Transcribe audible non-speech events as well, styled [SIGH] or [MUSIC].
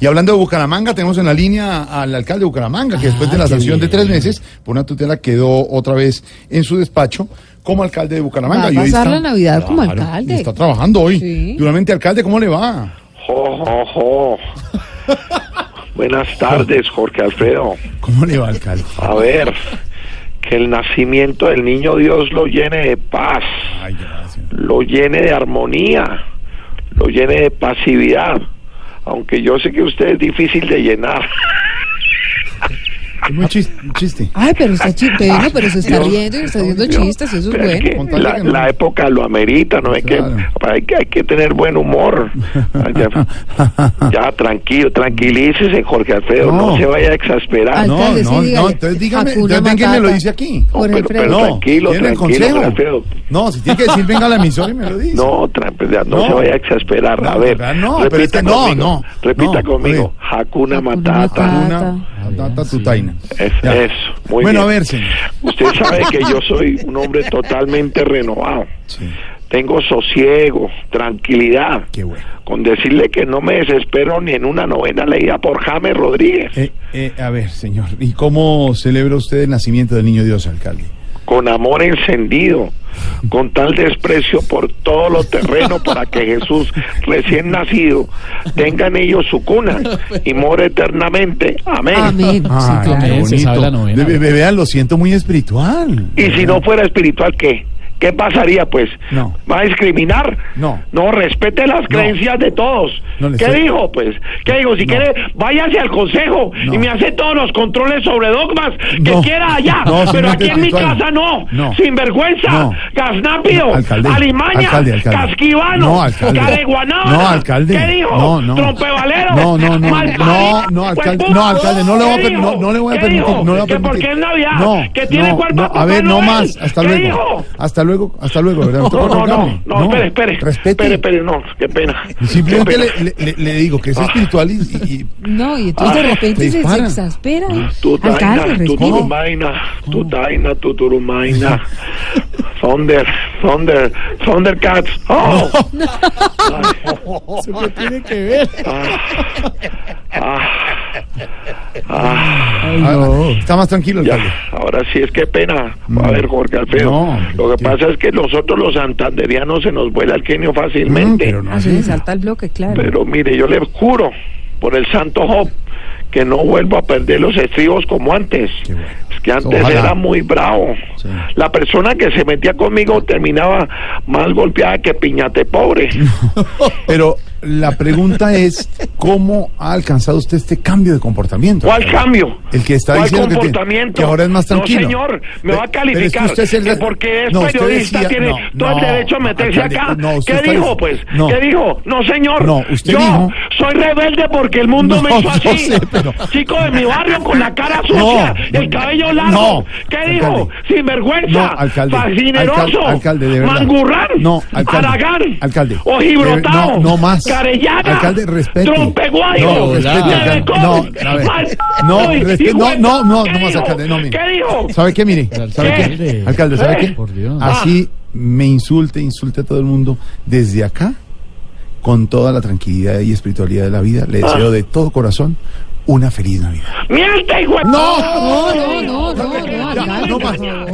Y hablando de Bucaramanga, tenemos en la línea al alcalde de Bucaramanga, que después de la Ah, sanción de tres meses por una tutela quedó otra vez en su despacho como alcalde de Bucaramanga. Va a Y hoy pasar está- la Navidad como Claro, alcalde. y está trabajando hoy. Sí. Duramente, alcalde, ¿cómo le va? Jo, jo, jo. Buenas tardes, Jorge Alfredo. ¿Cómo le va, alcalde? A ver, que el nacimiento del niño Dios lo llene de paz, Ay, lo llene de armonía, lo llene de pasividad. Aunque yo sé que usted es difícil de llenar. [LAUGHS] Es un chiste. Ay, pero está chipeno, pero se está Dios, riendo y está haciendo chistes, eso es es bueno. la, no. época lo amerita, ¿no? Hay, Claro. que, hay, que, hay que tener buen humor. Ya, [LAUGHS] ya, tranquilo, tranquilícese, Jorge Alfredo, no, No. se vaya a exasperar. No, no, dígale. no, entonces dígame, entonces venga y me lo dice aquí. No, Jorge pero, pero No, tranquilo, tranquilo, Alfredo. No, si tiene que decir, venga a la emisora y me lo dice. No, pues no, No. se vaya a exasperar. No, a ver. No, pero repita es que no, conmigo. no, Repita no, conmigo. Hakuna Hakuna Matata. Tata tutaina. Es, eso, muy bueno, bien. a ver, señor. Usted sabe que yo [LAUGHS] soy un hombre totalmente renovado. Sí, Tengo sosiego, tranquilidad. qué bueno. Con decirle que no me desespero ni en una novena leída por James Rodríguez. Eh, eh, a ver, señor, ¿y cómo celebra usted el nacimiento del niño Dios, alcalde? Con amor encendido, con tal desprecio por todo lo terreno para que Jesús recién nacido tenga en ellos su cuna y more eternamente. Amén. Amén. Sí, Ay, claro. qué Se sabe la bonito. novena. Ve- ve- Vean, lo siento muy espiritual. Y si no fuera espiritual, ¿qué? ¿Qué pasaría, pues? No. ¿Va a discriminar? No. No, respete las creencias de todos. No ¿Qué estoy- dijo, pues? ¿Qué dijo? Si quiere, váyase al consejo y me hace todos los controles sobre dogmas que quiera allá. No, pero aquí en mi casa no. No. Sinvergüenza. Gasnápido. Alcalde, Alimaña. alcalde, alcalde. Casquivano. No, alcalde. ¿Qué dijo? No, no. Trompevalero. No, no, no, no, no, alcalde, huepudo. no, alcalde, no le voy a ¿Qué per- no- le voy a ¿Qué permitir, no le voy a ¿Que permitir. porque es Navidad? No, que tiene cuerpo a ver, no más, hasta ¿Qué luego. Hasta luego, hasta luego, ¿verdad? No, no, no, no, espere, espere. Respete. Espere, espere, no, qué pena. Simplemente Qué le, pena. le- le- le digo que es Ah. espiritual y, No, y entonces de Ah, repente te se, exaspera. Tu Alcalde, taina, tu respete. turumaina, tu taina, tu turumaina. [LAUGHS] Thunder, Thunder, Thundercats. Oh. [LAUGHS] ¿Eso qué tiene que ver? Ah, Ah, Está más tranquilo, ya, ahora sí es que pena. A ver, Jorge Alfredo. No, Lo que pasa es que nosotros los santanderianos se nos vuela el genio Mm, fácilmente. pero no Ah, salta el bloque, claro. Pero mire, yo le juro por el santo Job que no vuelvo a perder los estribos como antes. Bueno. Es que antes Ojalá. era muy bravo. Sí. La persona que se metía conmigo terminaba más golpeada que piñate pobre. [LAUGHS] [LAUGHS] Pero la pregunta es, ¿cómo ha alcanzado usted este cambio de comportamiento? ¿Cuál cambio? El que está ¿Cuál diciendo que tiene- comportamiento? que ahora es más tranquilo. No, señor, me va a pero es que calificar. usted es el- que porque es No, periodista decía- tiene no, todo el derecho a meterse acá. ¿Qué dijo, pues? no. ¿Qué dijo? No, señor. No, usted Yo dijo- soy rebelde porque el mundo [LAUGHS] No, me hizo así. sé, pero- Chico de mi barrio con la cara [LAUGHS] sucia, el cabello largo. ¿Qué dijo? Sinvergüenza. Alcalde, Fascineroso. alcalde, alcalde, de verdad. Mangurrán. No, alcalde, Aragán. alcalde. No, no más. Carellaga. Alcalde, respete. Trompeguayo. No, respete, No, a ver. mal- No, Ay, respe- hijo no, no, no, ¿Qué no más, alcalde, no, mire. ¿Qué dijo? ¿Sabe qué, mire? ¿Sabe ¿Qué? qué? Alcalde, ¿sabe ¿Eh? qué? Por Dios. Así me insulte, insulte a todo el mundo desde acá, con toda la tranquilidad y espiritualidad de la vida, le deseo Ah. de todo corazón una feliz Navidad. ¡Miente, hijo de- ¡No! No, no, no, no, no, Ya, alcalde, no por más. favor.